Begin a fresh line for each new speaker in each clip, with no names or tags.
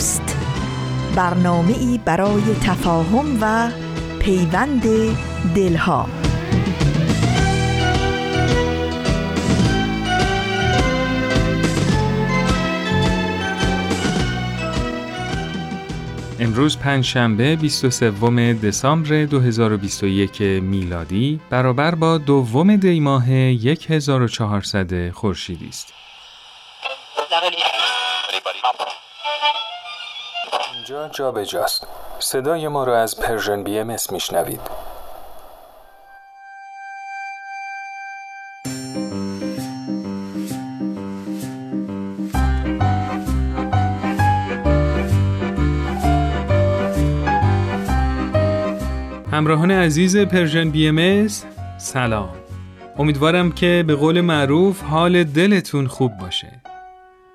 دوست برنامه ای برای تفاهم و پیوند دلها
امروز پنجشنبه 23 دسامبر 2021 میلادی برابر با دوم دی ماه 1400 خورشیدی است.
اینجا جا به جاست. صدای ما را از Persian BMS میشنوید.
همراهان عزیز Persian BMS سلام. امیدوارم که به قول معروف حال دلتون خوب باشه.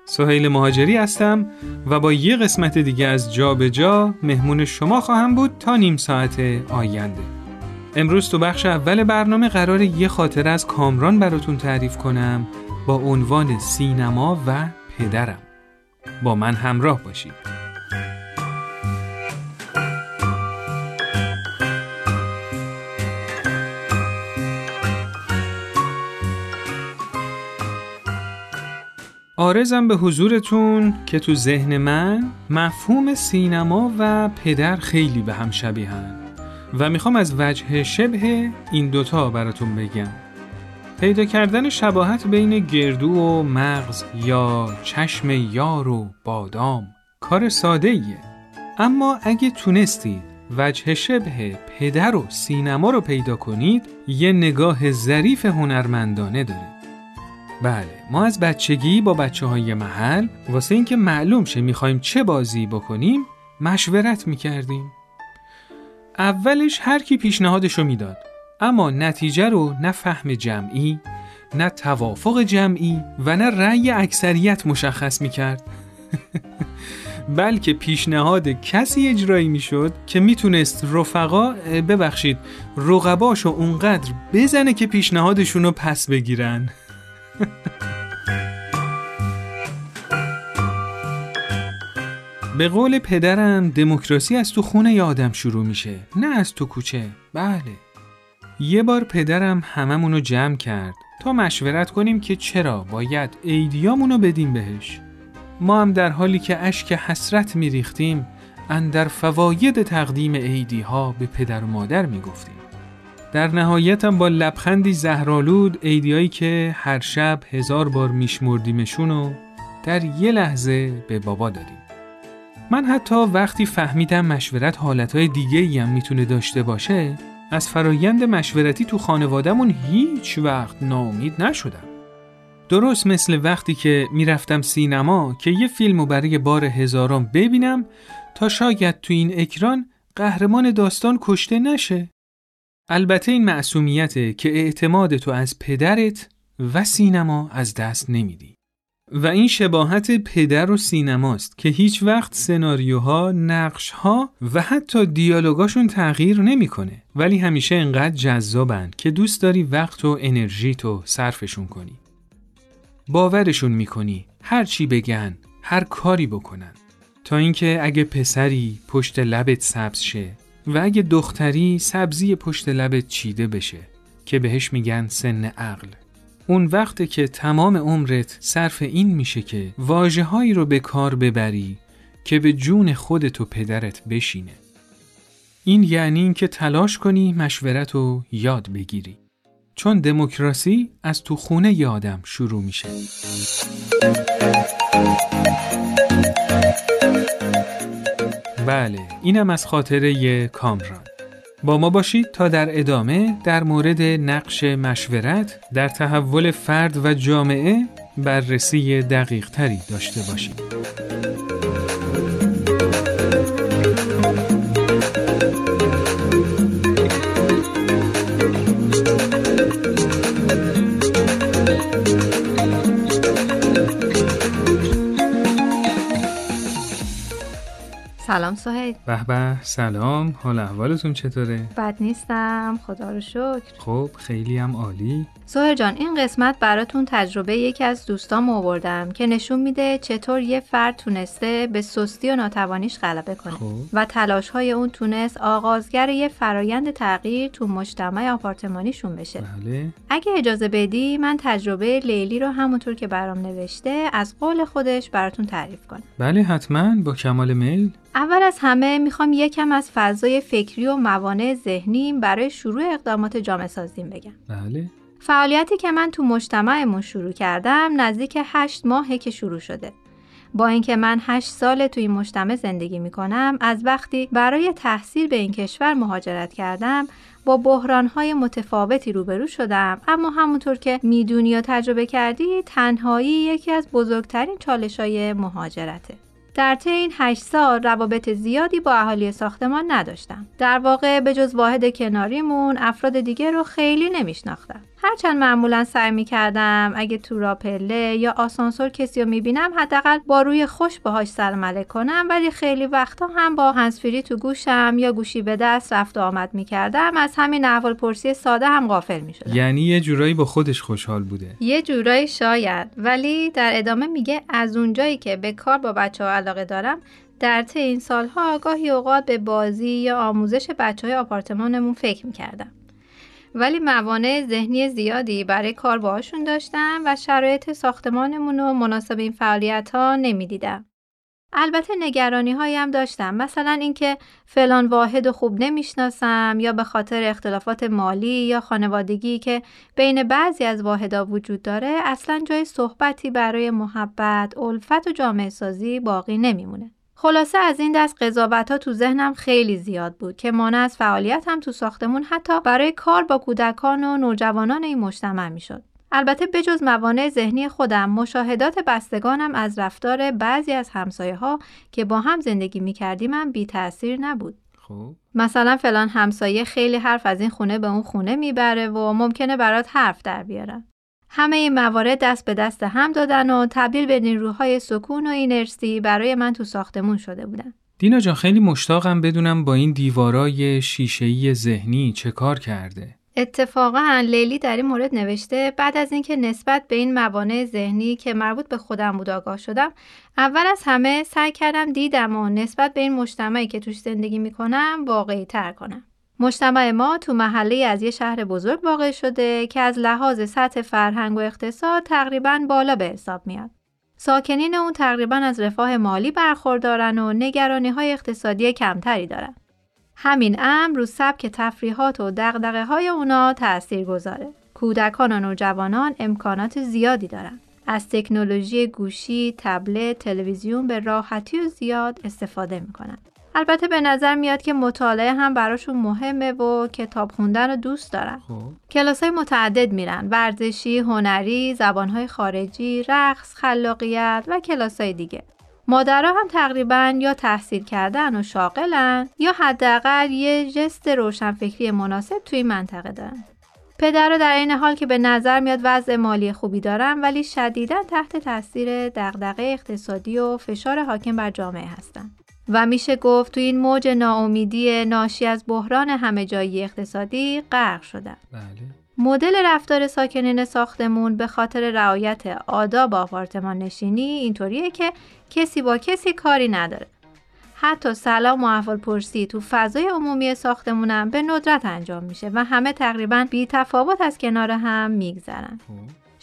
سهیل مهاجری هستم و با یه قسمت دیگه از جا به جا مهمون شما خواهم بود تا نیم ساعت آینده. امروز تو بخش اول برنامه قرار یه خاطره از کامران براتون تعریف کنم با عنوان سینما و پدرم. با من همراه باشید. آرزم به حضورتون که تو ذهن من مفهوم سینما و پدر خیلی به هم شبیهن و می‌خوام از وجه شبه این دوتا براتون بگم. پیدا کردن شباهت بین گردو و مغز یا چشم یار و بادام کار ساده ایه اما اگه تونستید وجه شبه پدر و سینما رو پیدا کنید یه نگاه ظریف هنرمندانه دارید. بله ما از بچگی با بچه های محل واسه اینکه معلوم شه می‌خوایم چه بازی بکنیم مشورت می‌کردیم. اولش هر کی پیشنهادشو می‌داد اما نتیجه رو نه فهم جمعی نه توافق جمعی و نه رأی اکثریت مشخص می‌کرد. بلکه پیشنهاد کسی اجرایی می‌شد که می‌تونست رفقا ببخشید رقباشو اونقدر بزنه که پیشنهادشون رو پس بگیرن. به قول پدرم دموکراسی از تو خونه آدم شروع میشه نه از تو کوچه. بله. یه بار پدرم هممونو جمع کرد تا مشورت کنیم که چرا باید ایدیامونو بدیم بهش. ما هم در حالی که اشک حسرت میریختیم اندر فواید تقدیم ایدی ها به پدر و مادر می‌گفتیم. در نهایتم با لبخندی زهرالود ایدیایی که هر شب هزار بار میشمردیمشون و در یه لحظه به بابا دادیم. من حتی وقتی فهمیدم مشورت حالتهای دیگه هم می‌تونه داشته باشه از فرایند مشورتی تو خانوادهمون هیچ وقت ناامید نشدم. درست مثل وقتی که می‌رفتم سینما که یه فیلمو برای بار هزارم ببینم تا شاید تو این اکران قهرمان داستان کشته نشه البته این معصومیته که اعتماد تو از پدرت و سینما از دست نمیدی. و این شباهت پدر و سینماست که هیچ وقت سناریوها، نقشها و حتی دیالوگاشون تغییر نمی‌کنه ولی همیشه انقدر جذابن که دوست داری وقت و انرژی تو صرفشون کنی. باورشون می‌کنی هر چی بگن، هر کاری بکنن. تا اینکه اگه پسری پشت لبت سبز شه و اگه دختری سبزی پشت لبت چیده بشه که بهش میگن سن عقل. اون وقت که تمام عمرت صرف این میشه که واجه هایی رو به کار ببری که به جون خودت و پدرت بشینه. این یعنی اینکه تلاش کنی مشورت رو یاد بگیری. چون دموکراسی از تو خونه یادم شروع میشه. بله اینم از خاطره کامران با ما باشید تا در ادامه در مورد نقش مشورت در تحول فرد و جامعه بررسی دقیق تری داشته باشیم.
سلام سهیل.
به به سلام. حال احوالتون چطوره؟
بد نیستم. خدا رو شکر.
خب خیلی هم عالی.
سهر جان این قسمت براتون تجربه یکی از دوستام آوردم که نشون میده چطور یه فرد تونسته به سستی و ناتوانیش غلبه کنه
خب.
و تلاش های اون تونست آغازگر یه فرایند تغییر تو مجتمع آپارتمانیشون بشه.
بله.
اگه اجازه بدی من تجربه لیلی رو همونطور که برام نوشته از قول خودش براتون تعریف کنم.
بله حتما. با کمال میل.
اول از همه می‌خوام یکم از فضای فکری و موانع ذهنیم برای شروع اقدامات جامعه سازیم بگم.
بله.
فعالیتی که من تو مجتمعمون شروع کردم نزدیک هشت ماهه که شروع شده. با اینکه من هشت سال توی این مجتمع زندگی می‌کنم از وقتی برای تحصیل به این کشور مهاجرت کردم با بحرانهای متفاوتی روبرو شدم اما همونطور که می‌دونی یا تجربه کردی تنهایی یکی از بزرگترین چالشهای مهاجرته در طی این هشت سال روابط زیادی با اهالی ساختمان نداشتم. در واقع به جز واحد کناریمون افراد دیگه رو خیلی نمیشناختم. هرچند معمولا سعی می کردم اگه تو راپله یا آسانسور کسی رو می‌بینم حداقل با روی خوش باهاش علیک کنم. ولی خیلی وقتا هم با هنسفری تو گوشم یا گوشی به دست رفت و آمد می‌کردم. از همین احوال پرسی ساده هم غافل می‌شدم.
یعنی یه جورایی با خودش خوشحال بوده.
یه جورایی شاید. ولی در ادامه میگه از اونجایی که به کار با بچه ها علاقه دارم در طی این سالها گاهی اوقات به بازی یا آموزش بچه های آپارتمانمون فکر می‌کردم. ولی موانع ذهنی زیادی برای کار باهاشون داشتم و شرایط ساختمانمون رو مناسب این فعالیت ها نمی‌دیدم. البته نگرانی هایم داشتم مثلا اینکه فلان واحد خوب نمی‌شناسم یا به خاطر اختلافات مالی یا خانوادگی که بین بعضی از واحدا وجود داره اصلا جای صحبتی برای محبت، الفت و جامعه سازی باقی نمیمونه. خلاصه از این دست قضاوت ها تو ذهنم خیلی زیاد بود که مانع از فعالیت هم تو ساختمون حتی برای کار با کودکان و نوجوانان این مجتمع می‌شد. البته بجز موانع ذهنی خودم مشاهدات بستگانم از رفتار بعضی از همسایه ها که با هم زندگی می کردیم هم بی تأثیر نبود.
خب
مثلا فلان همسایه خیلی حرف از این خونه به اون خونه می‌بره و ممکنه برات حرف در بیارن. همه این موارد دست به دست هم دادن و تبدیل به نیروهای سکون و اینرسی برای من تو ساختمون شده بودن.
دینا جان خیلی مشتاقم بدونم با این دیوارای شیشه‌ای ذهنی چه کار کرده
اتفاقا لیلی در این مورد نوشته بعد از اینکه نسبت به این موانع ذهنی که مربوط به خودم بود آگاه شدم اول از همه سعی کردم دیدم و نسبت به این مجتمعی که توش زندگی می‌کنم واقعی تر کنم مجتمع ما تو محله از یه شهر بزرگ واقع شده که از لحاظ سطح فرهنگ و اقتصاد تقریبا بالا به حساب میاد. ساکنین اون تقریبا از رفاه مالی برخوردارن و نگرانی های اقتصادی کمتری دارن. همین امر رو سبک تفریحات و دقدقه های اونا تأثیر گذاره. کودکان و نوجوانان امکانات زیادی دارن. از تکنولوژی گوشی، تبلت، تلویزیون به راحتی و زیاد استفاده می‌کنن. البته به نظر میاد که مطالعه هم براشون مهمه و کتاب خوندن رو دوست دارن.
خب
کلاس های متعدد میرن. ورزشی، هنری، زبانهای خارجی، رقص، خلاقیت و کلاس های دیگه. مادرها هم تقریبا یا تحصیل کردن و شاغلن یا حداقل یه جست روشنفکری مناسب توی منطقه دارن. پدر در این حال که به نظر میاد وضع مالی خوبی دارن ولی شدیدا تحت تاثیر دغدغه اقتصادی و فشار حاکم بر جامعه هستن. و میشه گفت تو این موج ناامیدی ناشی از بحران همه جایی اقتصادی غرق شدن.
بله
مدل رفتار ساکنین ساختمون به خاطر رعایت آداب آپارتمان نشینی اینطوریه که کسی با کسی کاری نداره. حتی سلام و احوال پرسی تو فضای عمومی ساختمونم به ندرت انجام میشه و همه تقریبا بی تفاوت از کنار هم میگذرن.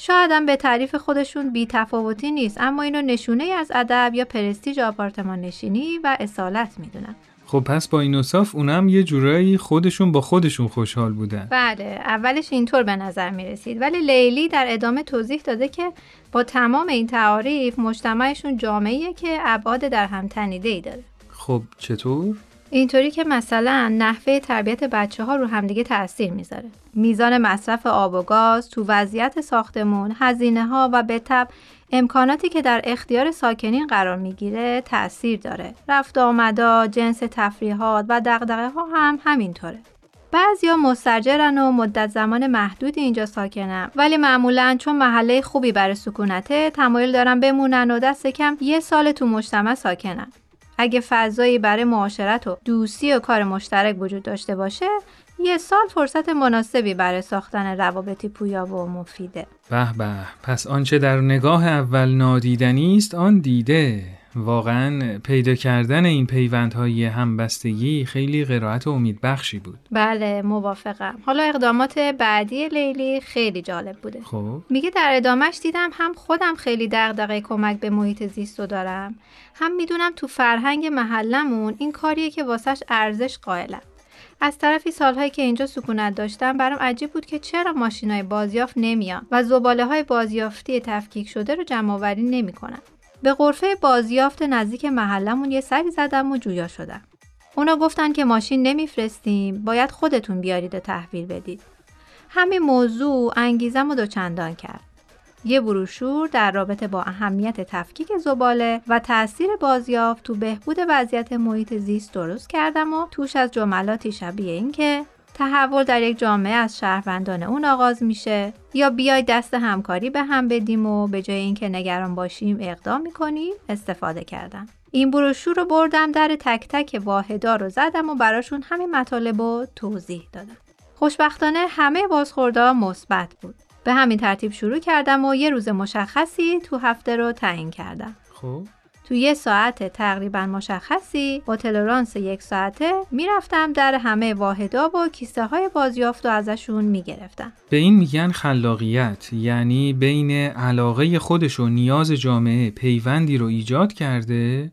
شاید هم به تعریف خودشون بی تفاوتی نیست اما اینو نشونه از ادب یا پرستیژ آپارتمان نشینی و اصالت می‌دونن.
خب پس با این اصاف اونم یه جورایی خودشون با خودشون خوشحال بودن
بله اولش اینطور به نظر می رسید ولی لیلی در ادامه توضیح داده که با تمام این تعاریف مجتمعشون جامعیه که ابعاد در هم تنیده ای داره
خب چطور؟
اینطوری که مثلا نحوه تربیت بچه ها رو همدیگه تاثیر می‌ذاره. میزان مصرف آب و گاز تو وضعیت ساختمون هزینه ها و به تب امکاناتی که در اختیار ساکنین قرار می‌گیره تأثیر داره. رفت آمدا جنس تفریحات و دقدقه ها هم همینطوره. بعضیا مستجرن و مدت زمان محدودی اینجا ساکنن ولی معمولا چون محله خوبی برای سکونته تمایل دارن بمونن و دست کم یه سال تو مجتمع ساکنن. اگه فضایی برای معاشرت و دوستی و کار مشترک وجود داشته باشه یه سال فرصت مناسبی برای ساختن روابطی پویا و مفیده.
به به پس آنچه در نگاه اول نادیدنی است آن دیده. واقعا پیدا کردن این پیوندهای همبستگی خیلی قرائت و امیدبخشی بود.
بله موافقم. حالا اقدامات بعدی لیلی خیلی جالب بوده.
خب.
میگه در ادامش دیدم هم خودم خیلی دغدغه کمک به محیط زیست رو دارم هم می‌دونم تو فرهنگ محلمون این کاریه که واسش ارزش قائلم. از طرفی سالهایی که اینجا سکونت داشتم برام عجیب بود که چرا ماشینای بازیافت نمیان و زباله های بازیافتی تفکیک شده رو جمع آوری نمی‌کنن. به غرفه بازیافت نزدیک محلمون یه سری زدم و جویا شدم. اونا گفتن که ماشین نمیفرستیم باید خودتون بیارید و تحویل بدید. همین موضوع انگیزم و دوچندان کرد. یه بروشور در رابطه با اهمیت تفکیک زباله و تاثیر بازیافت تو بهبود وضعیت محیط زیست درست کردم و توش از جملاتی شبیه این که تحول در یک جامعه از شهروندان اون آغاز میشه. یا بیای دست همکاری به هم بدیم و به جای اینکه نگران باشیم اقدام می‌کنیم استفاده کردم. این بروشور رو بردم در تک تک واحدا رو زدم و براشون همین مطالب رو توضیح دادم. خوشبختانه همه بازخوردها مثبت بود. به همین ترتیب شروع کردم و یه روز مشخصی تو هفته رو تعیین کردم.
خب.
تو یه ساعت تقریبا مشخصی با تلرانس یک ساعته می‌رفتم در همه واحدا و کیسه های بازیافت و ازشون می‌گرفتم.
به این میگن خلاقیت یعنی بین علاقه خودش و نیاز جامعه پیوندی رو ایجاد کرده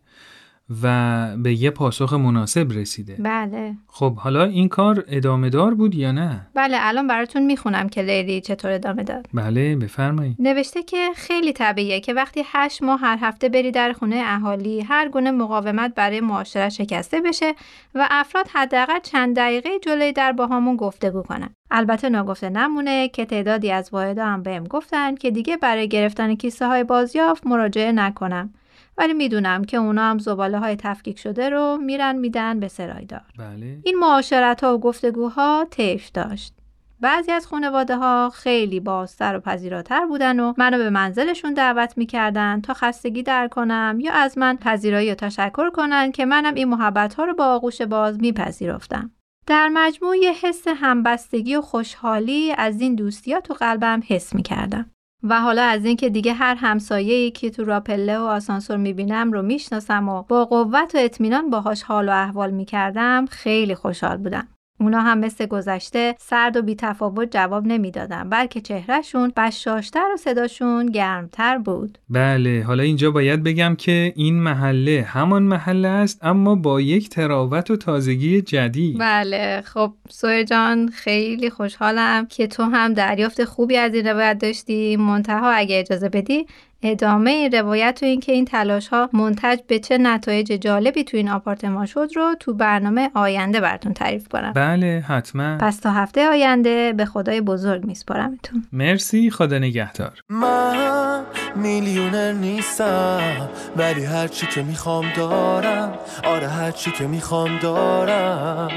و به یه پاسخ مناسب رسیده.
بله.
خب حالا این کار ادامه دار بود یا نه؟
بله الان براتون می‌خونم که لیلی چطور ادامه داد.
بله بفرمایید.
نوشته که خیلی طبیعیه که وقتی هشت ماه هر هفته بری در خونه اهالی هر گونه مقاومت برای معاشرت شکسته بشه و افراد حداقل چند دقیقه جلوی در با همون گفتگو کنن. البته ناگفته نمونه که تعدادی از واحدا هم بهم گفتن که دیگه برای گرفتن کیسه های بازیافت مراجعه نکنم. ولی می‌دونم که اونا هم زباله های تفکیک شده رو میرن میدن به سرایدار
بله
این معاشرت ها و گفتگوها طیف داشت بعضی از خانواده ها خیلی بازتر و پذیراتر بودن و منو به منزلشون دعوت می‌کردن تا خستگی در کنم یا از من پذیرایی و تشکر کنن که منم این محبت ها رو با آغوش باز میپذیرفتم. در مجموع یه حس همبستگی و خوشحالی از این دوستیات تو قلبم حس می‌کردم. و حالا از اینکه دیگه هر همسایه‌ای که تو راپله و آسانسور می‌بینم رو می‌شناسم و با قوت و اطمینان باهاش حال و احوال می‌کردم خیلی خوشحال بودم. اونا هم مثل گذشته سرد و بیتفاوت جواب نمی‌دادن بلکه چهرهشون بشاشتر و صداشون گرمتر بود.
بله حالا اینجا باید بگم که این محله همان محله است اما با یک تراوت و تازگی جدید.
بله خب سوی جان خیلی خوشحالم که تو هم دریافت خوبی از این روایت داشتی. منتها اگه اجازه بدی ادامه این روایت و اینکه این تلاش ها منتج به چه نتایج جالبی تو این آپارتمان شد رو تو برنامه آینده براتون تعریف کنم.
بله حتما.
پس تا هفته آینده به خدای بزرگ میسپارمتون.
مرسی خدا نگهدار.
من میلیونر نیستم ولی هرچی که می‌خوام دارم. آره هرچی که می‌خوام دارم.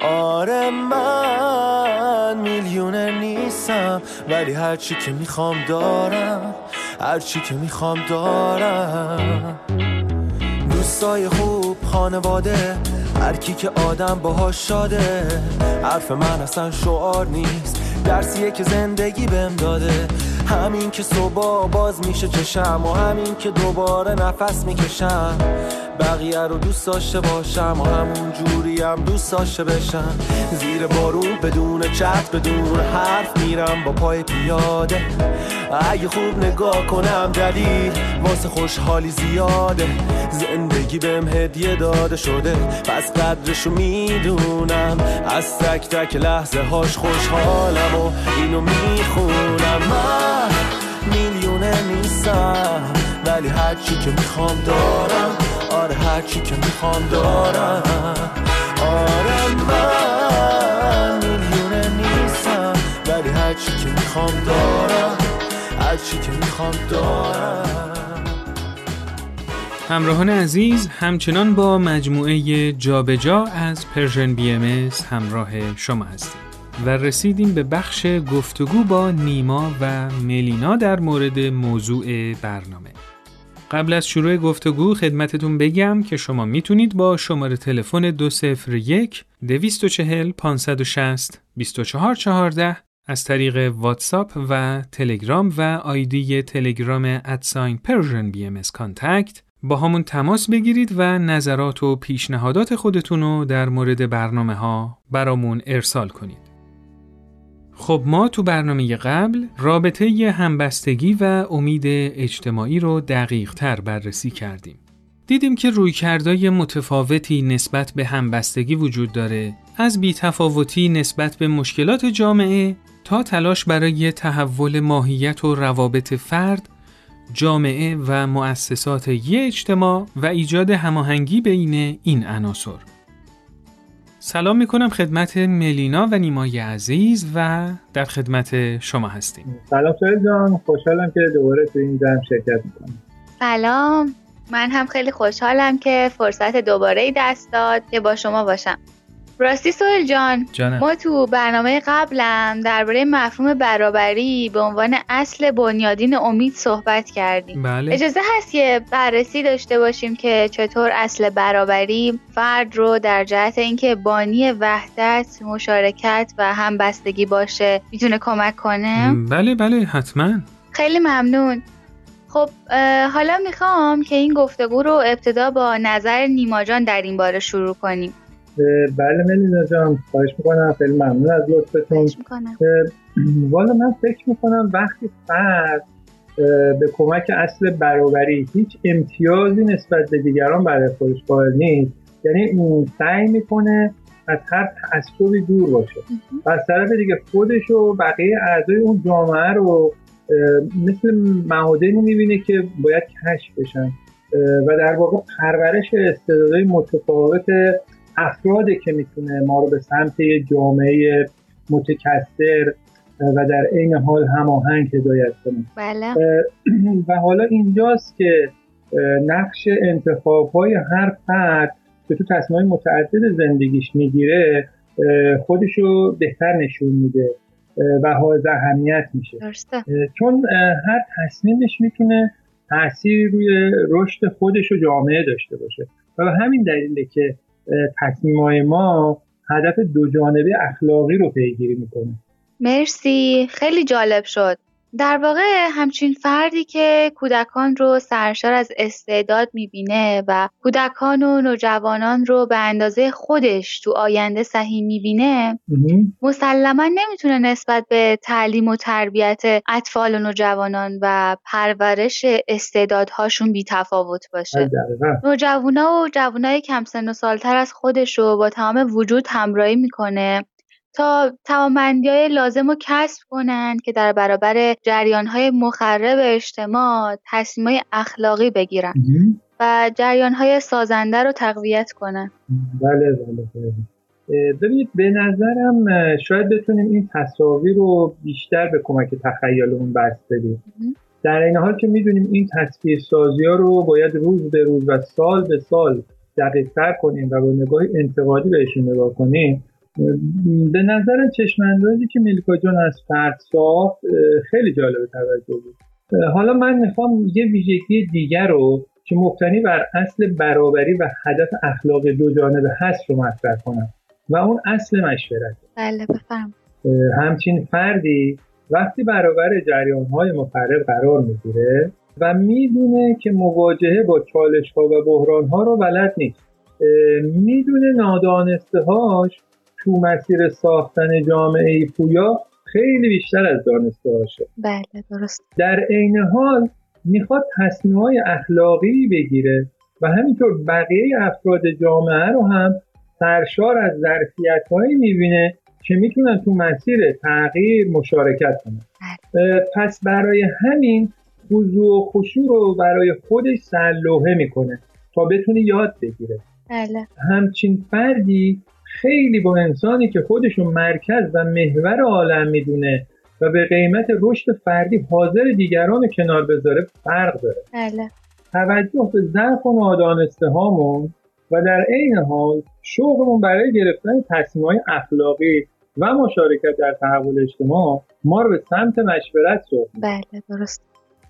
آره من میلیونر نیستم ولی هرچی که می‌خوام دارم. هرچی که می‌خوام دارم. دوستای خوب خانواده هر کی که آدم باهاش شاده. حرف من اصلا شعار نیست درسیه که زندگی بهم داده. همین که صبح باز میشه چشم و همین که دوباره نفس می‌کشم. بقیه رو دوست داشته باشم و همون جوری هم دوست داشته بشم. زیر بارون بدون چت بدون حرف میرم با پای پیاده. اگه خوب نگاه کنم دلیل واسه خوشحالی زیاده. زندگی بهم هدیه داده شده پس قدرشو می‌دونم. از تک تک لحظه هاش خوشحالم و اینو می‌خونم. من میلیونه نیستم ولی هرچی که می‌خوام دارم. آره هرچی که می‌خوام دارم. آره من میلیونه نیستم ولی هرچی که می‌خوام دارم. هرچی که می‌خوام دارم.
همراهان عزیز همچنان با مجموعه جابجا از Persian BMS همراه شما هستیم و رسیدیم به بخش گفتگو با نیما و ملینا در مورد موضوع برنامه. قبل از شروع گفتگو خدمتتون بگم که شما می‌تونید با شماره تلفن 201 240 560 2414 از طریق واتساپ و تلگرام و آیدی تلگرام at sign Persian BMS contact باهامون تماس بگیرید و نظرات و پیشنهادات خودتون رو در مورد برنامه ها برامون ارسال کنید. خب ما تو برنامه قبل رابطه همبستگی و امید اجتماعی رو دقیق تر بررسی کردیم. دیدیم که رویکردهای متفاوتی نسبت به همبستگی وجود داره از بیتفاوتی نسبت به مشکلات جامعه تا تلاش برای تحول ماهیت و روابط فرد جامعه و مؤسسات یه اجتماع و ایجاد هماهنگی بین این عناصر. سلام می کنم خدمت ملینا و نیمای عزیز و در خدمت شما هستیم.
سلام سویل جان خوشحالم که دوباره تو این جمع شرکت می‌کنم.
سلام من هم خیلی خوشحالم که فرصت دوباره دست داد که با شما باشم. راستی سوهل جان
جانم.
ما تو برنامه قبلم درباره مفهوم برابری به عنوان اصل بنیادین امید صحبت کردیم.
بله.
اجازه هست که بررسی داشته باشیم که چطور اصل برابری فرد رو در جهت اینکه بانی وحدت مشارکت و همبستگی باشه می‌تونه کمک کنه؟
بله بله حتما.
خیلی ممنون. خب حالا می‌خوام که این گفتگو رو ابتدا با نظر نیما جان در این باره شروع کنیم.
بله ملینا جان خواهش می‌کنم خیلی ممنون از لطفتون. والا من فکر می‌کنم وقتی فرد به کمک اصل برابری هیچ امتیازی نسبت به دیگران برای خودش قائل نیست. یعنی اون سعی می‌کنه از هر تعصبی دور باشه. و از طرف دیگه خودش و بقیه اعضای اون جامعه رو مثل مهادنی می‌بینه که باید کشف بشن. و در واقع پرورش استعدادهای متفاوت افرادی که می‌تونه ما رو به سمت یه جامعه متکثر و در عین حال هماهنگ هدایت کنه.
بله.
و حالا اینجاست که نقش انتخاب های هر فرد که تو تصمیم متعدد زندگیش می‌گیره خودش رو بهتر نشون میده و حائز اهمیت میشه. چون هر تصمیمش می‌تونه تاثیری روی رشد خودش و جامعه داشته باشه. و به همین دلیله که تصمیم ما هدف دو جانبه اخلاقی رو پیگیری می‌کنه.
مرسی. خیلی جالب شد. در واقع همچین فردی که کودکان رو سرشار از استعداد می‌بینه و کودکان و نوجوانان رو به اندازه خودش تو آینده صحیح می‌بینه مسلما نمی‌تونه نسبت به تعلیم و تربیت اطفال و نوجوانان و پرورش استعدادهاشون بی تفاوت باشه نوجوانا و جوانای کم سن و سالتر از خودش رو با تمام وجود همراهی می‌کنه. تا توانمندی های لازم رو کسب کنند که در برابر جریان های مخرب اجتماع تصمیم های اخلاقی بگیرن و جریان های سازنده رو تقویت کنن.
بله بله, بله. ببینید به نظرم شاید بتونیم این تصاویر رو بیشتر به کمک تخیلمون بست بدیم. در این حال که می‌دونیم این تصویر سازی ها رو باید روز به روز و سال به سال دقیق تر کنیم و با نگاه انتقادی بهشون نگاه کنیم به نظر چشماندازی که میلکا جان از فرد ساخت خیلی جالب توجه بود. حالا من می‌خوام یه ویژگی دیگر رو که مبتنی بر اصل برابری و هدف اخلاق دو جانبه هست رو مطرح کنم و اون اصل مشورت.
بله بفرم
همچین فردی وقتی برابر جریان های مخرب قرار می‌گیره و می‌دونه که مواجهه با چالش ها و بحران ها رو بلد نیست. می‌دونه نادانسته هاش تو مسیر ساختن جامعه پویا خیلی بیشتر از دانسته هاشه
بله درست
در عین حال می‌خواد تصمیم های اخلاقی بگیره و همینطور بقیه افراد جامعه رو هم سرشار از ظرفیت هایی می‌بینه که می‌تونن تو مسیر تغییر مشارکت کنن بله. پس برای همین خضوع و خشوع رو برای خودش سرلوحه می‌کنه تا بتونه یاد بگیره
بله.
همچین فردی خیلی با انسانی که خودشون مرکز و محور عالم می‌دونه و به قیمت رشد فردی حاضر دیگران کنار بذاره فرق داره.
بله.
توجه به ضعف و نادانسته هامون و در عین حال شوقمون برای گرفتن تصمیم اخلاقی و مشارکت در تحول اجتماع ما رو به سمت مشورت سوق
بله درست.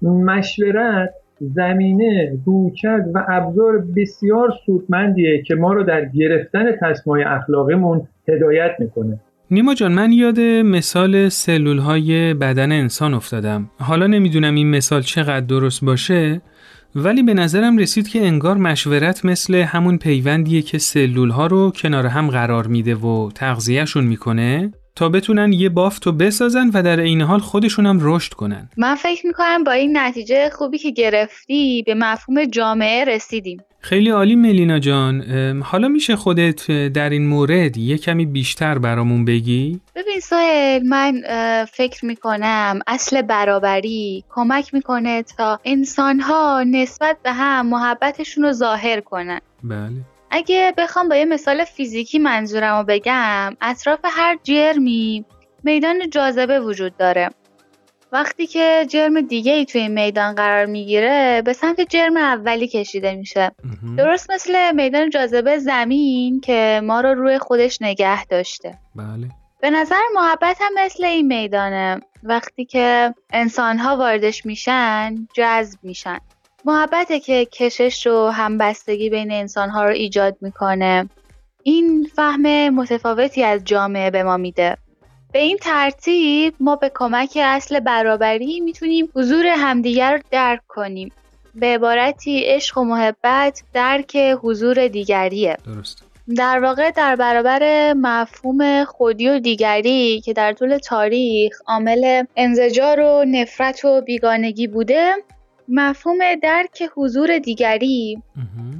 مشورت زمینه رویکرد و ابزار بسیار سودمندیه که ما رو در گرفتن تصمیم اخلاقیمون هدایت می‌کنه.
نیما جان من یاد مثال سلول های بدن انسان افتادم. حالا نمی‌دونم این مثال چقدر درست باشه ولی به نظرم رسید که انگار مشورت مثل همون پیوندیه که سلول ها رو کنار هم قرار میده و تغذیهشون می‌کنه. تا بتونن یه بافت رو بسازن و در این حال خودشون هم رشد کنن.
من فکر می‌کنم با این نتیجه خوبی که گرفتی به مفهوم جامعه رسیدیم.
خیلی عالی ملینا جان. حالا میشه خودت در این مورد یه کمی بیشتر برامون بگی؟
ببین سایل من فکر می‌کنم اصل برابری کمک می‌کنه تا انسانها نسبت به هم محبتشون رو ظاهر کنن.
بله.
اگه بخوام با یه مثال فیزیکی منظورم رو بگم اطراف هر جرمی میدان جاذبه وجود داره. وقتی که جرم دیگه ای توی میدان قرار می‌گیره به سمت جرم اولی کشیده میشه. درست مثل میدان جاذبه زمین که ما رو روی خودش نگه داشته.
بله.
به نظر محبت هم مثل این میدانه. وقتی که انسان ها واردش میشن جذب میشن. محبته که کشش و همبستگی بین انسان ها رو ایجاد می‌کنه. این فهم متفاوتی از جامعه به ما میده. به این ترتیب ما به کمک اصل برابری می‌تونیم حضور همدیگر رو درک کنیم. به عبارتی عشق و محبت درک حضور دیگریه.
درست.
در واقع در برابر مفهوم خودی و دیگری که در طول تاریخ عامل انزجار و نفرت و بیگانگی بوده مفهوم درک حضور دیگری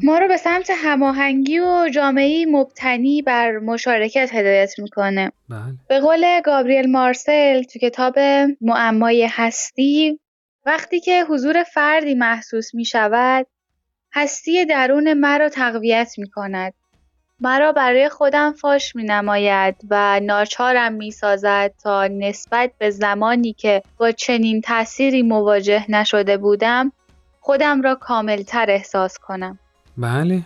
ما رو به سمت هماهنگی و جامعه مبتنی بر مشارکت هدایت می‌کنه.
بله.
به قول گابریل مارسل تو کتاب معمای هستی وقتی که حضور فردی محسوس می شود هستی درون مرا تقویت می کند مرا برای خودم فاش می نماید و ناچارم می سازد تا نسبت به زمانی که با چنین تأثیری مواجه نشده بودم خودم را کاملتر احساس کنم.
بله.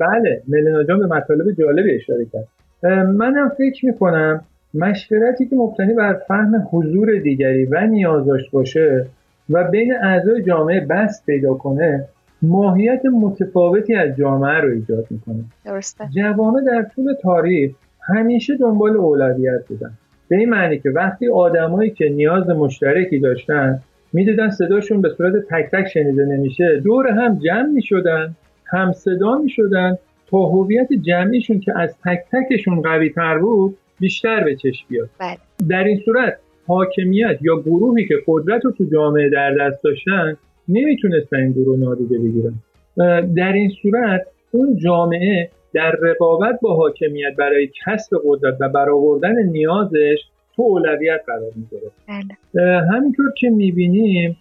بله. ملینا جان به مطالب جالبی اشاره کرد. منم فکر می کنم مشورتی که مبتنی بر فهم حضور دیگری و نیازاش باشه و بین اعضای جامعه بست پیدا کنه ماهیت متفاوتی از جامعه رو ایجاد می‌کنه.
درسته.
جوامع در طول تاریخ همیشه دنبال اولویت بودن. به این معنی که وقتی آدمایی که نیاز مشترکی داشتن می‌دیدن صداشون به صورت تک تک شنیده نمیشه دور هم جمع می‌شدن هم صدا می‌شدن تا هویت جمعیشون که از تک تکشون قوی تر بود بیشتر به چشم بیاد.
بله.
در این صورت حاکمیت یا گروهی که قدرت رو تو جامعه در دست داشتن نمی‌تونستن این گروه نادیده بگیرن در این صورت اون جامعه در رقابت با حاکمیت برای کسب قدرت و برآوردن نیازش تو اولویت قرار می‌گیره
بله.
همینطور که می‌بینیم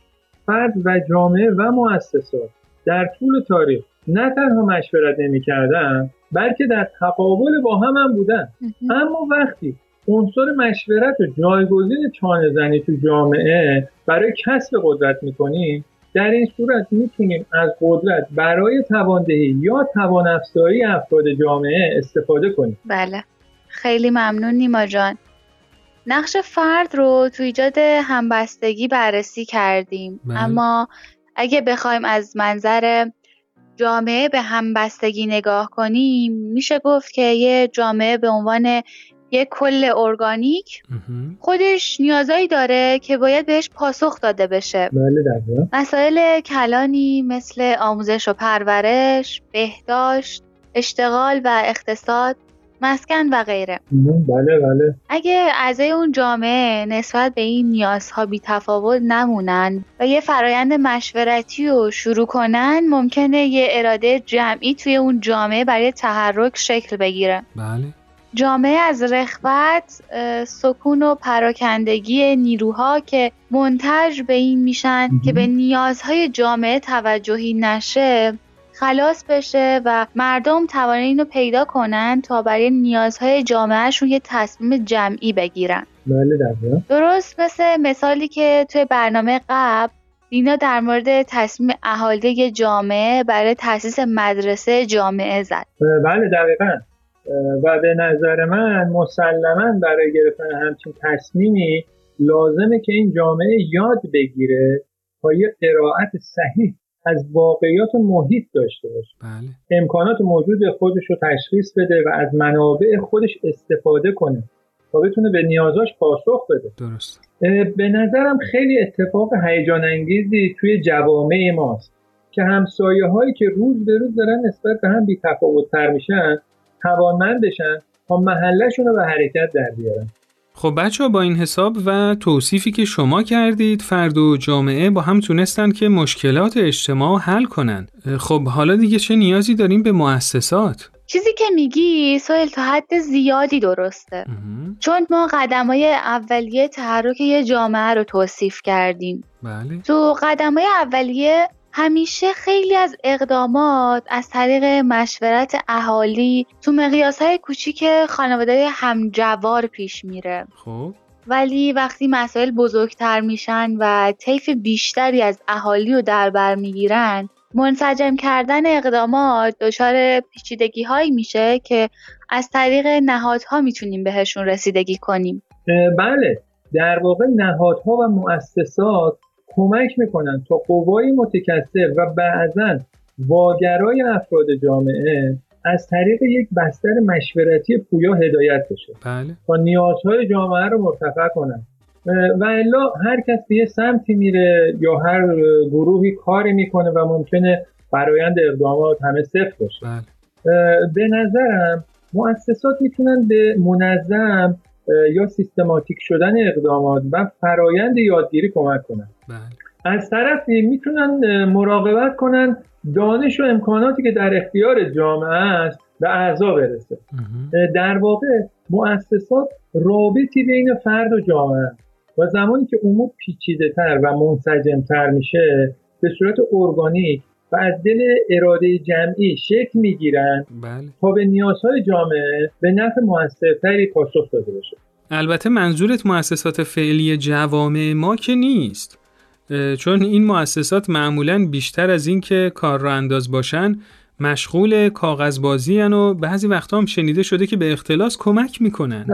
فرد و جامعه و مؤسسات در طول تاریخ نه تنها مشورت نمی‌کردن بلکه در تقابل با هم هم بودن. اما وقتی عنصر مشورت و جایگزین چانه زنی تو جامعه برای کسب قدرت می‌کنیم در این صورت می‌تونیم از قدرت برای تواندهی یا توان افزایی افراد جامعه استفاده کنیم.
بله. خیلی ممنون نیما جان. نقش فرد رو تو ایجاد همبستگی بررسی کردیم.
بله.
اما اگه بخوایم از منظر جامعه به همبستگی نگاه کنیم میشه گفت که یه جامعه به عنوان یک کل ارگانیک. خودش نیازایی داره که باید بهش پاسخ داده بشه.
بله
مسائل کلانی مثل آموزش و پرورش، بهداشت، اشتغال و اقتصاد مسکن و غیره.
بله بله.
اگه اعضای اون جامعه نسبت به این نیازها بی تفاوت نمونن و یه فرایند مشورتی رو شروع کنن ممکنه یه اراده جمعی توی اون جامعه برای تحرک شکل بگیره.
بله.
جامعه از رخوت سکون و پراکندگی نیروها که منتج به این میشن که به نیازهای جامعه توجهی نشه خلاص بشه و مردم توانه اینو پیدا کنن تا برای نیازهای جامعهشون یه تصمیم جمعی بگیرن.
بله
درست مثل مثالی که توی برنامه قبل دینا در مورد تصمیم اهالی جامعه برای تاسیس مدرسه جامعه زد.
بله دقیقا. و به نظر من مسلما برای گرفتن همچین تصمیمی لازمه که این جامعه یاد بگیره تا یه قرائت صحیح از واقعیات محیط داشته باشه.
بله.
امکانات موجود خودش رو تشخیص بده و از منابع خودش استفاده کنه تا بتونه به نیازاش پاسخ بده.
درست.
به نظرم خیلی اتفاق هیجان انگیزی توی جوامع ماست که همسایه هایی که روز به روز دارن نسبت به هم بی تر میشن توانمند بشن تا محلشون رو به حرکت در بیارن.
خب بچه با این حساب و توصیفی که شما کردید فرد و جامعه با هم تونستن که مشکلات اجتماع حل کنن. خب حالا دیگه چه نیازی داریم به مؤسسات؟
چیزی که میگی سویل تا حد زیادی درسته. چون ما قدم های اولیه تحرک یه جامعه رو توصیف کردیم.
بله.
تو قدم های اولیه همیشه خیلی از اقدامات از طریق مشورت اهالی تو مقیاس های کوچیک خانواده همجوار پیش میره.
خب.
ولی وقتی مسائل بزرگتر میشن و طیف بیشتری از اهالی رو در بر می‌گیرن منسجم کردن اقدامات دچار پیچیدگی هایی میشه که از طریق نهادها می‌تونیم بهشون رسیدگی کنیم.
بله. در واقع نهادها و مؤسسات کمک می‌کنن تا قوای متکثر و بعضا واگرای افراد جامعه از طریق یک بستر مشورتی پویا هدایت بشه
بله.
تا نیازهای جامعه رو مرتفع کنن و الا هر کس به یه سمتی میره یا هر گروهی کاری می‌کنه و ممکنه برایند اقدامات همه صفر باشه
بله.
به نظرم مؤسسات می‌تونن به منظم یا سیستماتیک شدن اقدامات و فرایند یادگیری کمک کنن.
بله.
از طرفی می‌تونن مراقبت کنن دانش و امکاناتی که در اختیار جامعه است به اعضا برسه. در واقع مؤسسات رابطی بین فرد و جامعه و زمانی که امور پیچیده تر و منسجم تر میشه به صورت ارگانیک و از دل اراده جمعی شکل می‌گیرن
بله.
تا به نیازهای جامعه به نفع موثرتری پاسخ داده باشه
البته منظورت مؤسسات فعلی جوامع ما که نیست چون این مؤسسات معمولا بیشتر از این که کار را انداز باشن مشغول کاغذبازی و بعضی وقتا هم شنیده شده که به اختلاس کمک می‌کنن.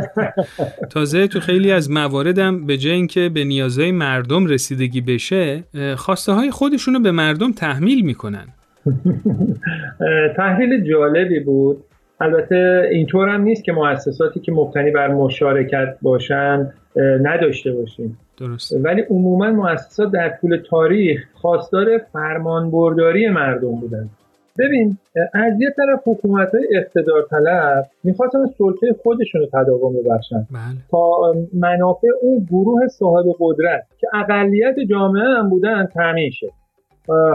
تازه تو خیلی از مواردم به جای اینکه به نیازهای مردم رسیدگی بشه خواسته های خودشونو به مردم تحمیل می‌کنن.
تحلیل جالبی بود. البته اینطور هم نیست که مؤسساتی که مبتنی بر مشارکت باشن نداشته باشیم.
درست.
ولی عموما مؤسسات در طول تاریخ خواستار فرمانبرداری مردم بودن. ببین از یه طرف حکومت های اقتدار طلب می‌خواستن سلطه خودشون رو تداوم ببخشن
بله.
تا منافع اون گروه صاحب قدرت که اقلیت جامعه هم بودن تامین شه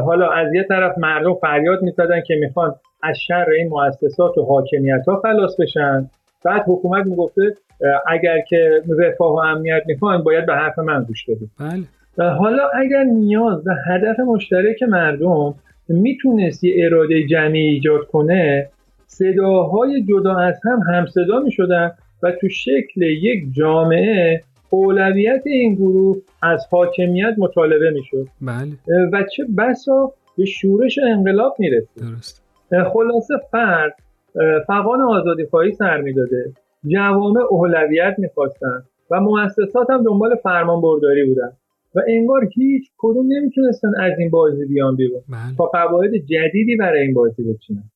حالا از یه طرف مردم فریاد می‌زدن که می‌خوان از شر این مؤسسات و حاکمیت ها خلاص بشن بعد حکومت می‌گفته اگر که رفاه و امنیت می‌خوان باید به حرف من گوش بدید
بله.
حالا اگر نیاز و هدف مشترک مردم می‌تونست یه اراده جمعی ایجاد کنه صداهای جدا از هم همصدا می‌شدن و تو شکل یک جامعه اولویت این گروه از حاکمیت مطالبه می‌شد.
بله.
و چه بسا به شورش انقلاب می‌رسید.
درست.
خلاصه فرد فقان آزادی خواهی سر می‌داده. جوامع اولویت می‌خواستن و مؤسسات هم دنبال فرمان برداری بودن. و انگار هیچ کدوم نمی‌تونستن از این بازی بیان بیرون.
بله.
تا قواعد جدیدی برای این بازی بچینن.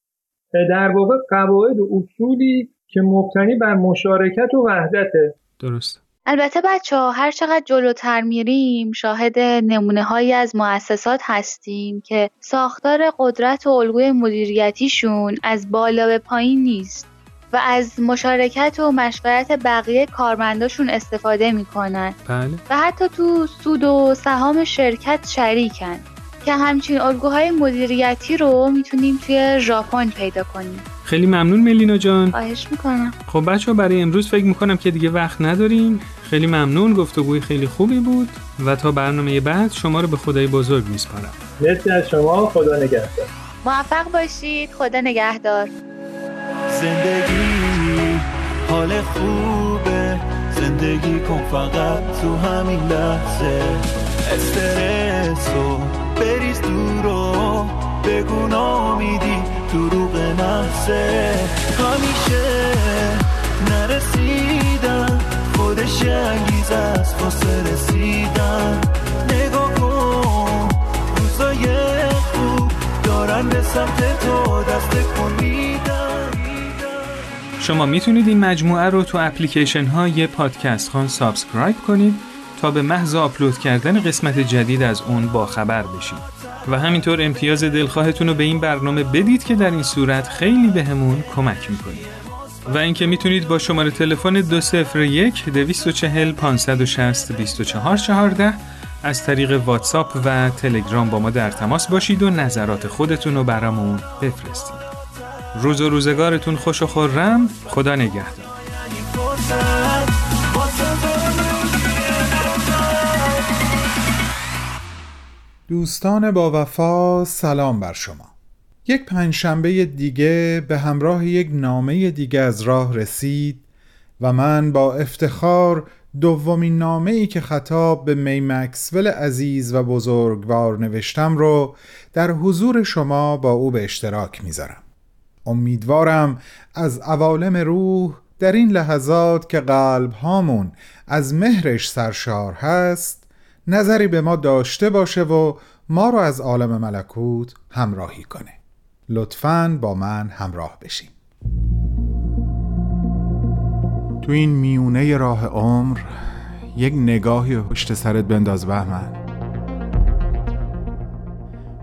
در واقع قواعد و اصولی که مبتنی بر مشارکت و وحدته.
درست
البته بچه ها هر چقدر جلوتر میریم شاهد نمونه هایی از مؤسسات هستیم که ساختار قدرت و الگوی مدیریتیشون از بالا به پایین نیست. و از مشارکت و مشورت بقیه کارمنداشون استفاده می‌کنن.
بله.
و حتی تو سود و سهام شرکت شریکن که همچین الگوهای مدیریتی رو می‌تونیم توی ژاپن پیدا کنیم.
خیلی ممنون ملینا جان.
خواهش می‌کنم.
خب بچه برای امروز فکر می‌کنم که دیگه وقت نداریم. خیلی ممنون گفتگوی خیلی خوبی بود و تا برنامه بعد شما رو به خدای بزرگ میسپارم.
مرسی از شما خدا نگهدار.
موفق باشید خدا نگهدار.
زندگی حال خوبه. زندگی کن فقط تو همین لحظه. استرس رو بریز دور و بگو نامیدی دروغ محضه همیشه نرسیدن خودش انگیزه است واسه رسیدن. نگاه کن روزای خوب دارن به سمت تو دست کن
شما می‌تونید این مجموعه رو تو اپلیکیشن های پادکست خوان subscribe کنید تا به محض آپلود کردن قسمت جدید از اون با خبر بشید و همینطور امتیاز دلخواهتون رو به این برنامه بدید که در این صورت خیلی بهمون به کمک می‌کنید و اینکه می‌تونید با شماره تلفن 201 240 560 2414 از طریق واتساپ و تلگرام با ما در تماس باشید و نظرات خودتون رو برامون بفرستید. روز و روزگارتون خوش و خورم خدا نگهدار.
دوستان با وفا سلام بر شما. یک پنجشنبه دیگه به همراه یک نامه دیگه از راه رسید و من با افتخار دومین نامه ای که خطاب به می مکسول عزیز و بزرگوار نوشتم رو در حضور شما با او به اشتراک می‌ذارم. امیدوارم از عوالم روح در این لحظات که قلب هامون از مهرش سرشار هست نظری به ما داشته باشه و ما رو از عالم ملکوت همراهی کنه. لطفاً با من همراه بشیم تو این میونه راه عمر یک نگاهی پشت سرت بنداز بهمن.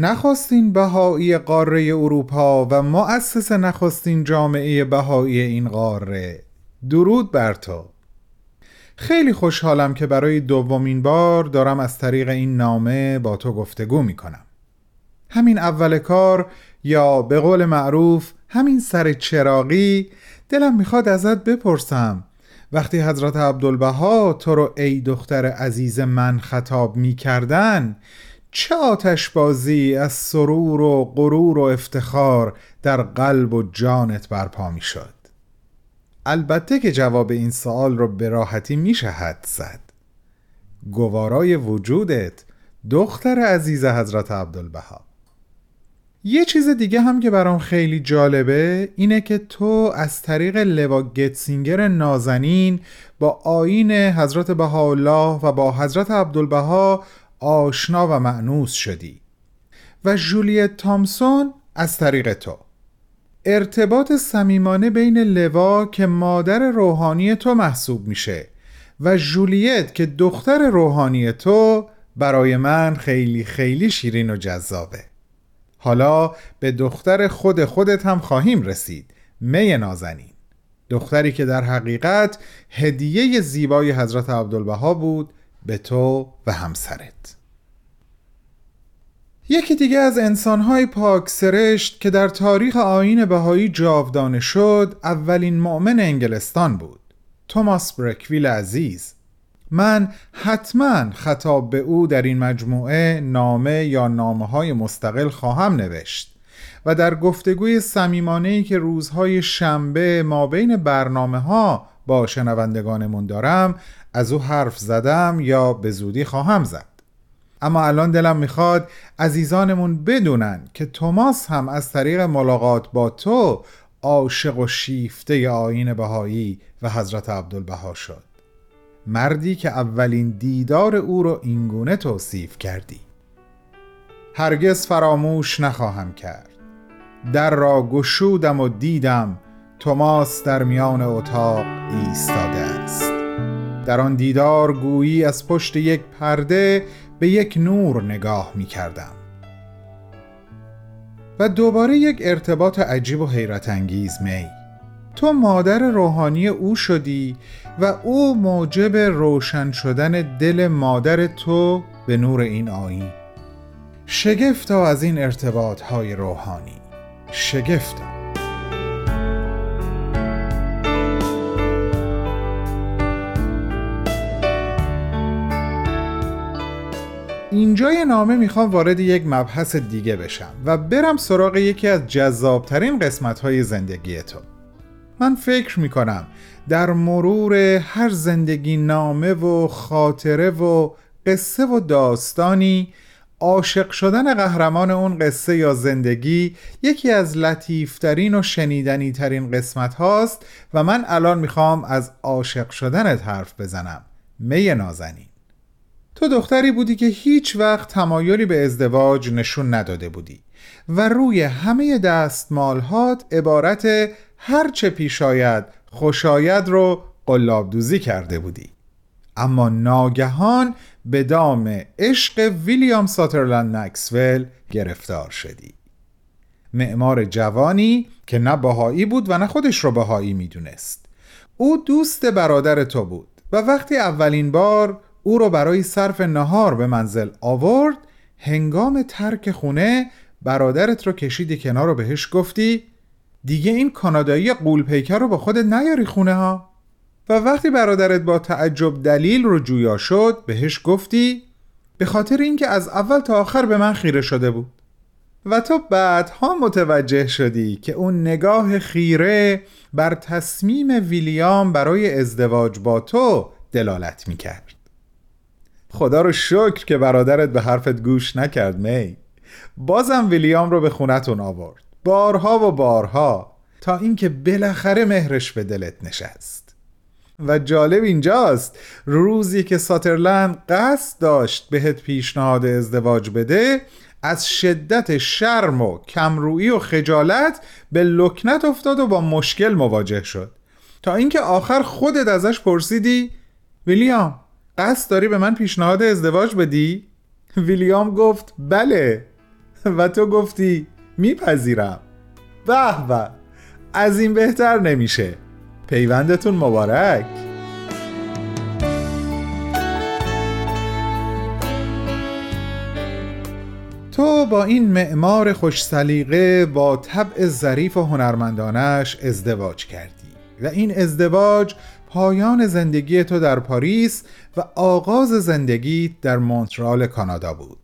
نخستین بهایی قاره اروپا و مؤسس نخستین جامعه بهایی این قاره درود بر تو. خیلی خوشحالم که برای دومین بار دارم از طریق این نامه با تو گفتگو می کنم همین اول کار یا به قول معروف همین سر چراقی دلم می‌خواد ازت بپرسم. وقتی حضرت عبدالبها تو رو ای دختر عزیز من خطاب می کردن چه آتش بازی از سرور و غرور و افتخار در قلب و جانت برپا می شد البته که جواب این سوال رو به راحتی میشه حد زد گوارای وجودت دختر عزیز حضرت عبدالبها. یه چیز دیگه هم که برام خیلی جالبه اینه که تو از طریق لوا گتسینگر نازنین با آین حضرت بهاءالله و با حضرت عبدالبها آشنا و معنوس شدی. و جولیت تامسون از طریق تو. ارتباط صمیمانه بین لوا که مادر روحانی تو محسوب میشه و جولیت که دختر روحانی تو برای من خیلی خیلی شیرین و جذابه. حالا به دختر خود خودت هم خواهیم رسید. می نازنین. دختری که در حقیقت هدیه زیبای حضرت عبدالبها بود به تو و همسرت. یکی دیگه از انسانهای پاک سرشت که در تاریخ آین بهایی جاودانه شد اولین مؤمن انگلستان بود توماس برکویل عزیز. من حتما خطاب به او در این مجموعه نامه یا نامه های مستقل خواهم نوشت و در گفتگوی سمیمانه که روزهای شنبه ما بین برنامه ها با شنوندگانمون دارم از او حرف زدم یا به زودی خواهم زد. اما الان دلم می‌خواد عزیزانمون بدونن که توماس هم از طریق ملاقات با تو عاشق و شیفته آین بهایی و حضرت عبدالبها شد. مردی که اولین دیدار او رو اینگونه توصیف کردی. هرگز فراموش نخواهم کرد. در را گشودم و دیدم توماس در میان اتاق ایستاده است. در آن دیدار گویی از پشت یک پرده به یک نور نگاه می کردم و دوباره یک ارتباط عجیب و حیرت انگیز می. تو مادر روحانی او شدی و او موجب روشن شدن دل مادر تو به نور این آیین. شگفتا از این ارتباط های روحانی. شگفتا. اینجای نامه می‌خوام وارد یک مبحث دیگه بشم و برم سراغ یکی از جذابترین قسمت های زندگی تو. من فکر می‌کنم در مرور هر زندگی نامه و خاطره و قصه و داستانی عاشق شدن قهرمان اون قصه یا زندگی یکی از لطیفترین و شنیدنی ترین قسمت هاست و من الان می‌خوام از عاشق شدنت حرف بزنم. می نازنین. تو دختری بودی که هیچ وقت تمایلی به ازدواج نشون نداده بودی و روی همه دستمالهات عبارت هرچه پیش آید خوشاید رو قلابدوزی کرده بودی. اما ناگهان به دام عشق ویلیام ساترلند مکسول گرفتار شدی. معمار جوانی که نه بهایی بود و نه خودش رو بهایی می‌دونست. او دوست برادر تو بود و وقتی اولین بار او رو برای صرف نهار به منزل آورد. هنگام ترک خونه برادرت رو کشیدی کنار رو بهش گفتی دیگه این کانادایی قولپیکر رو با خودت نیاری خونه ها و وقتی برادرت با تعجب دلیل رو جویا شد بهش گفتی به خاطر اینکه از اول تا آخر به من خیره شده بود. و تو بعدها متوجه شدی که اون نگاه خیره بر تصمیم ویلیام برای ازدواج با تو دلالت می‌کرد. خدا رو شکر که برادرت به حرفت گوش نکرد می. بازم ویلیام رو به خونتون آورد. بارها و بارها تا اینکه بالاخره مهرش به دلت نشست. و جالب اینجاست روزی که ساترلند قصد داشت بهت پیشنهاد ازدواج بده از شدت شرم و کمرویی و خجالت به لکنت افتاد و با مشکل مواجه شد. تا اینکه آخر خودت ازش پرسیدی ویلیام قصد داری به من پیشنهاد ازدواج بدی؟ ویلیام گفت بله. و تو گفتی میپذیرم. به به از این بهتر نمیشه. پیوندتون مبارک. تو با این معمار خوش سلیقه با طبع ظریف و هنرمندانش ازدواج کردی و این ازدواج پایان زندگی تو در پاریس و آغاز زندگی در مونترال کانادا بود.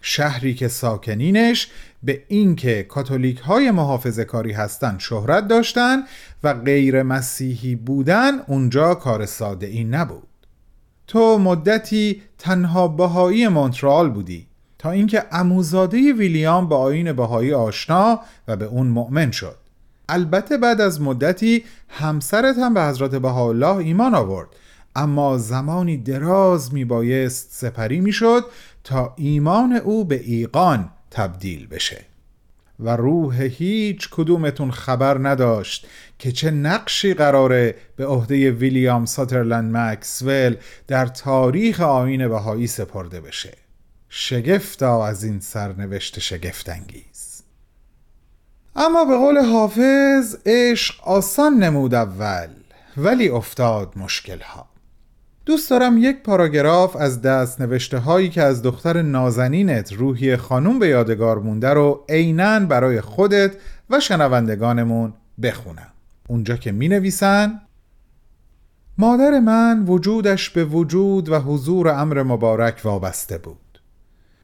شهری که ساکنینش به اینکه کاتولیک های محافظه کاری هستند شهرت داشتن و غیر مسیحی بودن اونجا کار ساده ای نبود. تو مدتی تنها بهایی مونترال بودی تا اینکه اموزاده ویلیام با آین بهایی آشنا و به اون مؤمن شد. البته بعد از مدتی همسرت هم به حضرت بهاءالله ایمان آورد. اما زمانی دراز میبایست سپری می‌شد تا ایمان او به ایقان تبدیل بشه. و روح هیچ کدومتون خبر نداشت که چه نقشی قراره به عهده ویلیام ساترلند مکسول در تاریخ آین بهایی سپرده بشه. شگفتا از این سرنوشت شگفتانگیز. اما به قول حافظ عشق آسان نمود اول ولی افتاد مشکل ها دوست دارم یک پاراگراف از دست نوشته هایی که از دختر نازنینت روحی خانوم به یادگار مونده رو عینا برای خودت و شنوندگانمون بخونم. اونجا که می نویسن مادر من وجودش به وجود و حضور امر مبارک وابسته بود.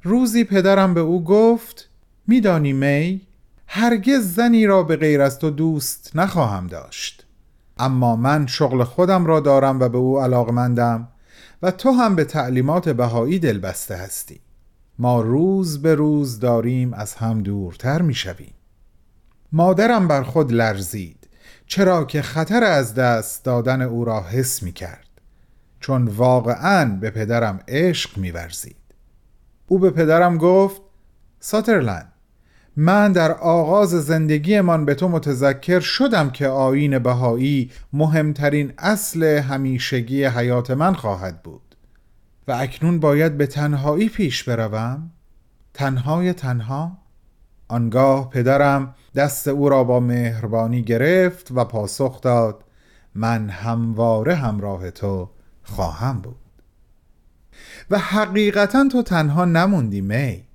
روزی پدرم به او گفت میدانی می؟ هرگز زنی را به غیر از تو دوست نخواهم داشت. اما من شغل خودم را دارم و به او علاقمندم و تو هم به تعلیمات بهایی دلبسته هستی. ما روز به روز داریم از هم دورتر می شویم. مادرم بر خود لرزید چرا که خطر از دست دادن او را حس می کرد. چون واقعا به پدرم عشق می ورزید. او به پدرم گفت ساترلند من در آغاز زندگیمان به تو متذکر شدم که آین بهایی مهمترین اصل همیشگی حیات من خواهد بود. و اکنون باید به تنهایی پیش بروم. تنهای تنها. آنگاه پدرم دست او را با مهربانی گرفت و پاسخ داد من همواره همراه تو خواهم بود. و حقیقتا تو تنها نموندی می.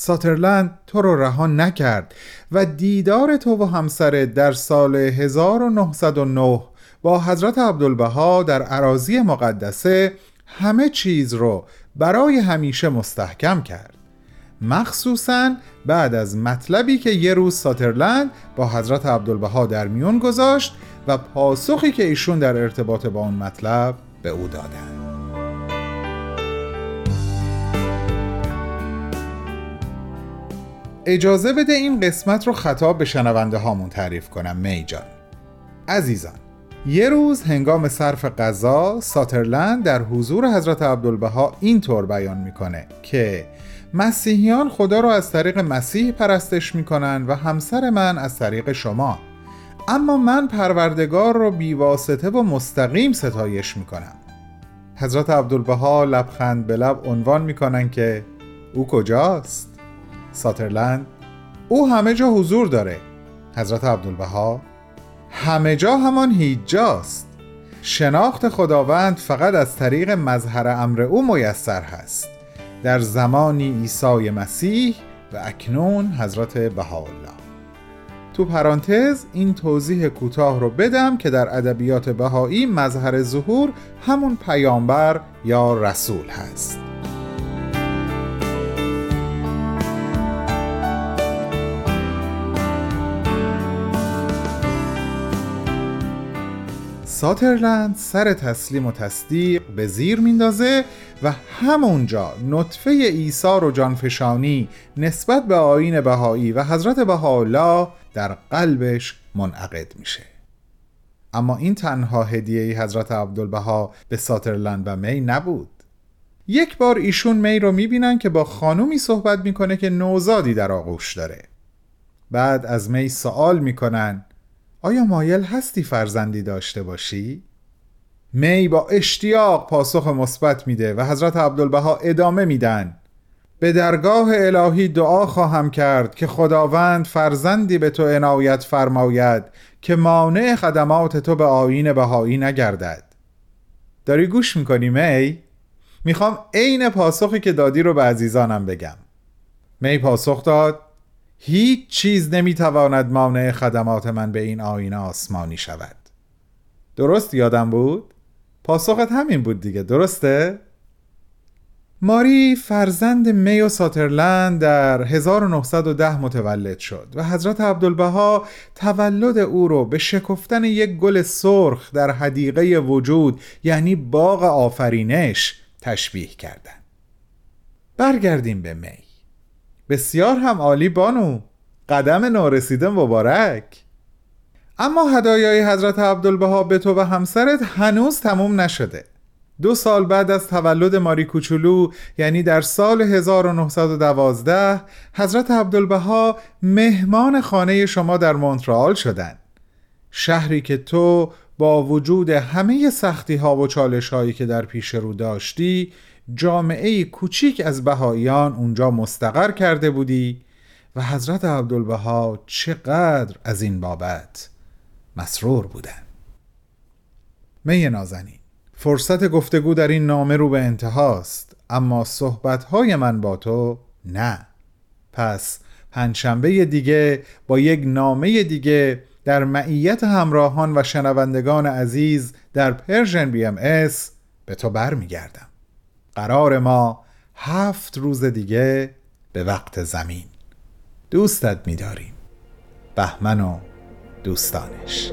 ساترلند تو رو رها نکرد و دیدار تو و همسرت در سال 1909 با حضرت عبدالبها در عراضی مقدسه همه چیز رو برای همیشه مستحکم کرد. مخصوصا بعد از مطلبی که یه روز ساترلند با حضرت عبدالبها در میون گذاشت و پاسخی که ایشون در ارتباط با اون مطلب به او دادند اجازه بده این قسمت رو خطاب به شنونده هامون تعریف کنم می جان. عزیزان یه روز هنگام صرف غذا ساترلند در حضور حضرت عبدالبها اینطور بیان می‌کنه که مسیحیان خدا رو از طریق مسیح پرستش می‌کنن و همسر من از طریق شما. اما من پروردگار رو بیواسطه و مستقیم ستایش می‌کنم. حضرت عبدالبها لبخند به لب عنوان می‌کنن که او کجاست؟ ساترلند او همه جا حضور داره. حضرت عبدالبها همه جا همان هیچ جاست شناخت خداوند فقط از طریق مظهر امر او میسر هست. در زمانی عیسی مسیح و اکنون حضرت بهاءالله. تو پرانتز این توضیح کوتاه رو بدم که در ادبیات بهایی مظهر ظهور همون پیامبر یا رسول هست. ساترلند سر تسلیم و تصدیق به زیر میندازه و همونجا نطفه ایثار و جانفشانی نسبت به آین بهایی و حضرت بهاءالله در قلبش منعقد میشه. اما این تنها هدیه حضرت عبدالبها به ساترلند و می نبود. یک بار ایشون می رو می‌بینن که با خانومی صحبت می‌کنه که نوزادی در آغوش داره. بعد از می سوال می‌کنن آیا مایل هستی فرزندی داشته باشی؟ می با اشتیاق پاسخ مثبت میده و حضرت عبدالبها ادامه میدن به درگاه الهی دعا خواهم کرد که خداوند فرزندی به تو عنایت فرماید که مانع خدمات تو به آین بهایی نگردد داری گوش می‌کنی می؟ می‌خوام عین پاسخی که دادی رو به عزیزانم بگم می پاسخ داد هیچ چیز نمی‌تواند مانع خدمات من به این آینه آسمانی شود درست یادم بود؟ پاسخت همین بود دیگه درسته؟ ماری فرزند می و ساترلند در 1910 متولد شد و حضرت عبدالبها تولد او رو به شکفتن یک گل سرخ در حدیقه وجود یعنی باغ آفرینش تشبیه کردند. برگردیم به می بسیار هم عالی بانو. قدم نارسیده مبارک. اما هدایای حضرت عبدالبها به تو و همسرت هنوز تموم نشده. دو سال بعد از تولد ماری کوچولو یعنی در سال 1912 حضرت عبدالبها مهمان خانه شما در مونترال شدند شهری که تو با وجود همه سختی ها و چالش هایی که در پیش رو داشتی جامعه کوچیک از بهاییان اونجا مستقر کرده بودی و حضرت عبدالبها چقدر از این بابت مسرور بودن. می نازنین فرصت گفتگو در این نامه رو به انتهاست اما صحبتهای من با تو نه. پس پنجشنبه دیگه با یک نامه دیگه در معیت همراهان و شنوندگان عزیز در Persian BMS به تو برمیگردم. قرار ما هفت روز دیگه به وقت زمین. دوستت میداریم. بهمن و دوستانش.